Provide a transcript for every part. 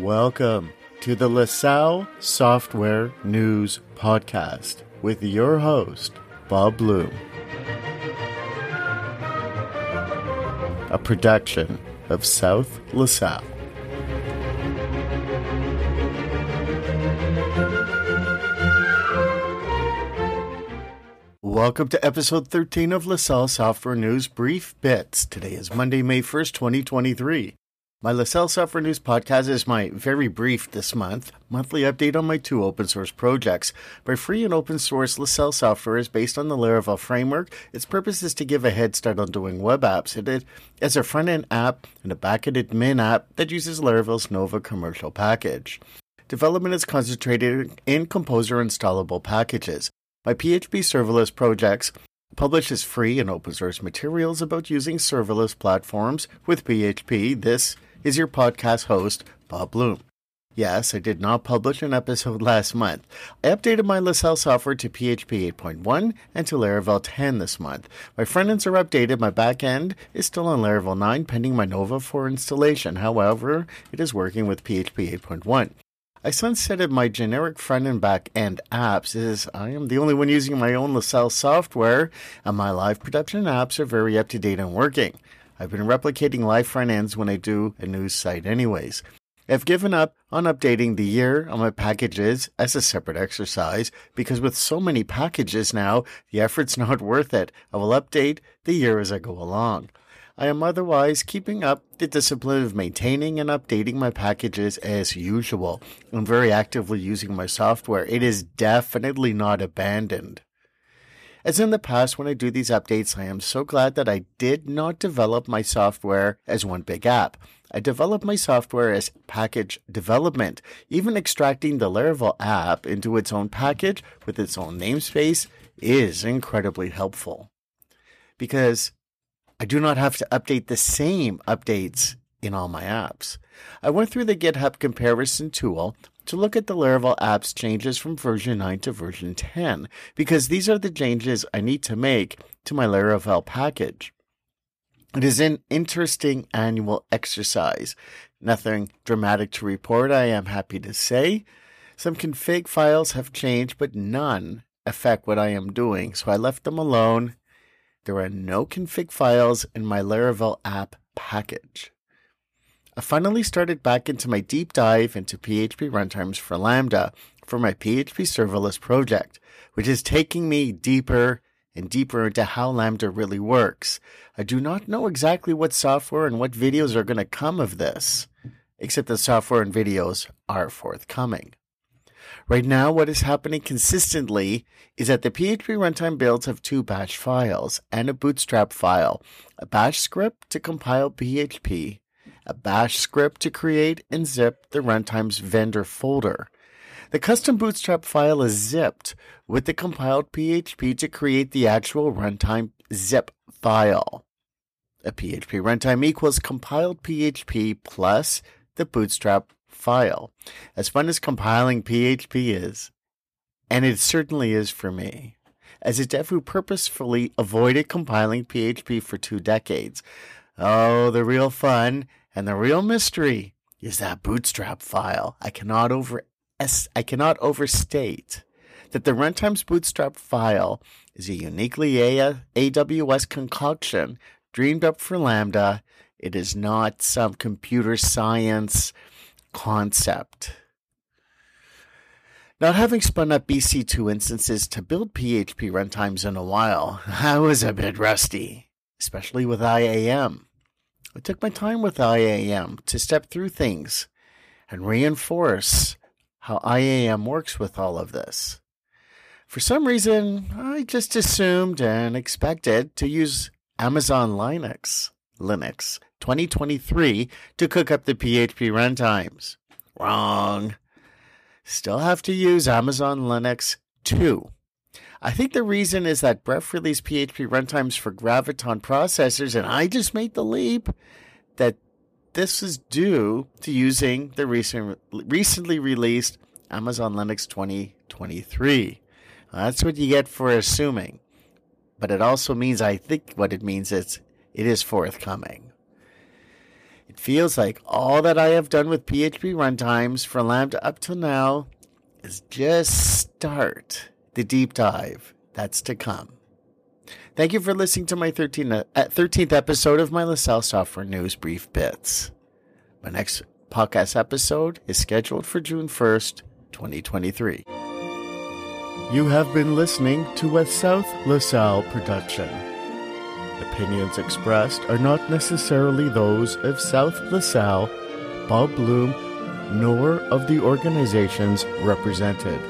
Welcome to the LaSalle Software News Podcast with your host, Bob Bloom. A production of South LaSalle. Welcome to episode 13 of LaSalle Software News Brief Bits. Today is Monday, May 1st, 2023. My LaSalle Software News podcast is my very brief this month monthly update on my two open source projects. My free and open source LaSalle software is based on the Laravel framework. Its purpose is to give a head start on doing web apps. It is a front end app and a back end admin app that uses Laravel's Nova commercial package. Development is concentrated in Composer installable packages. My PHP serverless projects publishes free and open source materials about using serverless platforms with PHP. This is your podcast host, Bob Bloom. Yes, I did not publish an episode last month. I updated my LaSalle software to PHP 8.1 and to Laravel 10 this month. My front ends are updated. My back end is still on Laravel 9 pending my Nova 4 installation. However, it is working with PHP 8.1. I sunsetted my generic front and back end apps as I am the only one using my own LaSalle software, and my live production apps are very up to date and working. I've been replicating live front ends when I do a news site, anyways. I've given up on updating the year on my packages as a separate exercise because with so many packages now, the effort's not worth it. I will update the year as I go along. I am otherwise keeping up the discipline of maintaining and updating my packages as usual. I'm very actively using my software. It is definitely not abandoned. As in the past, when I do these updates, I am so glad that I did not develop my software as one big app. I developed my software as package development, even extracting the Laravel app into its own package with its own namespace is incredibly helpful. Because I do not have to update the same updates in all my apps. I went through the GitHub comparison tool to look at the Laravel apps changes from version 9 to version 10 because these are the changes I need to make to my Laravel package. It is an interesting annual exercise. Nothing dramatic to report, I am happy to say. Some config files have changed, but none affect what I am doing, so I left them alone there are no config files in my Laravel app package. I finally started back into my deep dive into PHP runtimes for Lambda for my PHP serverless project, which is taking me deeper and deeper into how Lambda really works. I do not know exactly what software and what videos are going to come of this, except the software and videos are forthcoming. Right now, what is happening consistently is that the PHP runtime builds have two bash files and a bootstrap file, a bash script to compile PHP, a bash script to create and zip the runtime's vendor folder. The custom bootstrap file is zipped with the compiled PHP to create the actual runtime zip file. A PHP runtime equals compiled PHP plus the bootstrap file. As fun as compiling PHP is, and it certainly is for me, as a dev who purposefully avoided compiling PHP for two decades, oh, the real fun and the real mystery is that bootstrap file. I cannot over I cannot overstate that the runtime's bootstrap file is a uniquely AWS concoction dreamed up for Lambda. It is not some computer science concept. Not having spun up EC2 instances to build PHP runtimes in a while, I was a bit rusty, especially with IAM. I took my time with IAM to step through things and reinforce how IAM works with all of this. For some reason, I just assumed and expected to use Amazon Linux, Linux 2023 to cook up the PHP runtimes. Wrong. Still have to use Amazon Linux 2. I think the reason is that Bref released PHP runtimes for Graviton processors, and I just made the leap that this is due to using the recent, recently released Amazon Linux 2023. That's what you get for assuming. But it also means, I think what it means is it is forthcoming It feels like all that I have done with PHP runtimes for Lambda up till now is just start the deep dive that's to come. Thank you for listening to my 13th, 13th uh, episode of my LaSalle Software News Brief Bits. My next podcast episode is scheduled for June 1st, 2023. You have been listening to a South LaSalle production. Opinions expressed are not necessarily those of South LaSalle, Bob Bloom, nor of the organizations represented.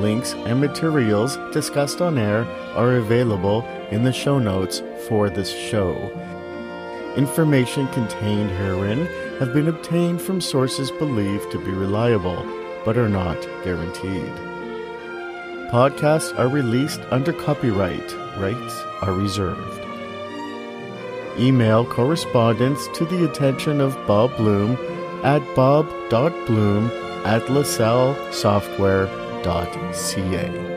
Links and materials discussed on air are available in the show notes for this show. Information contained herein have been obtained from sources believed to be reliable, but are not guaranteed. Podcasts are released under copyright. Rights are reserved. Email correspondence to the attention of Bob Bloom at bob.bloom at lasallesoftware.ca.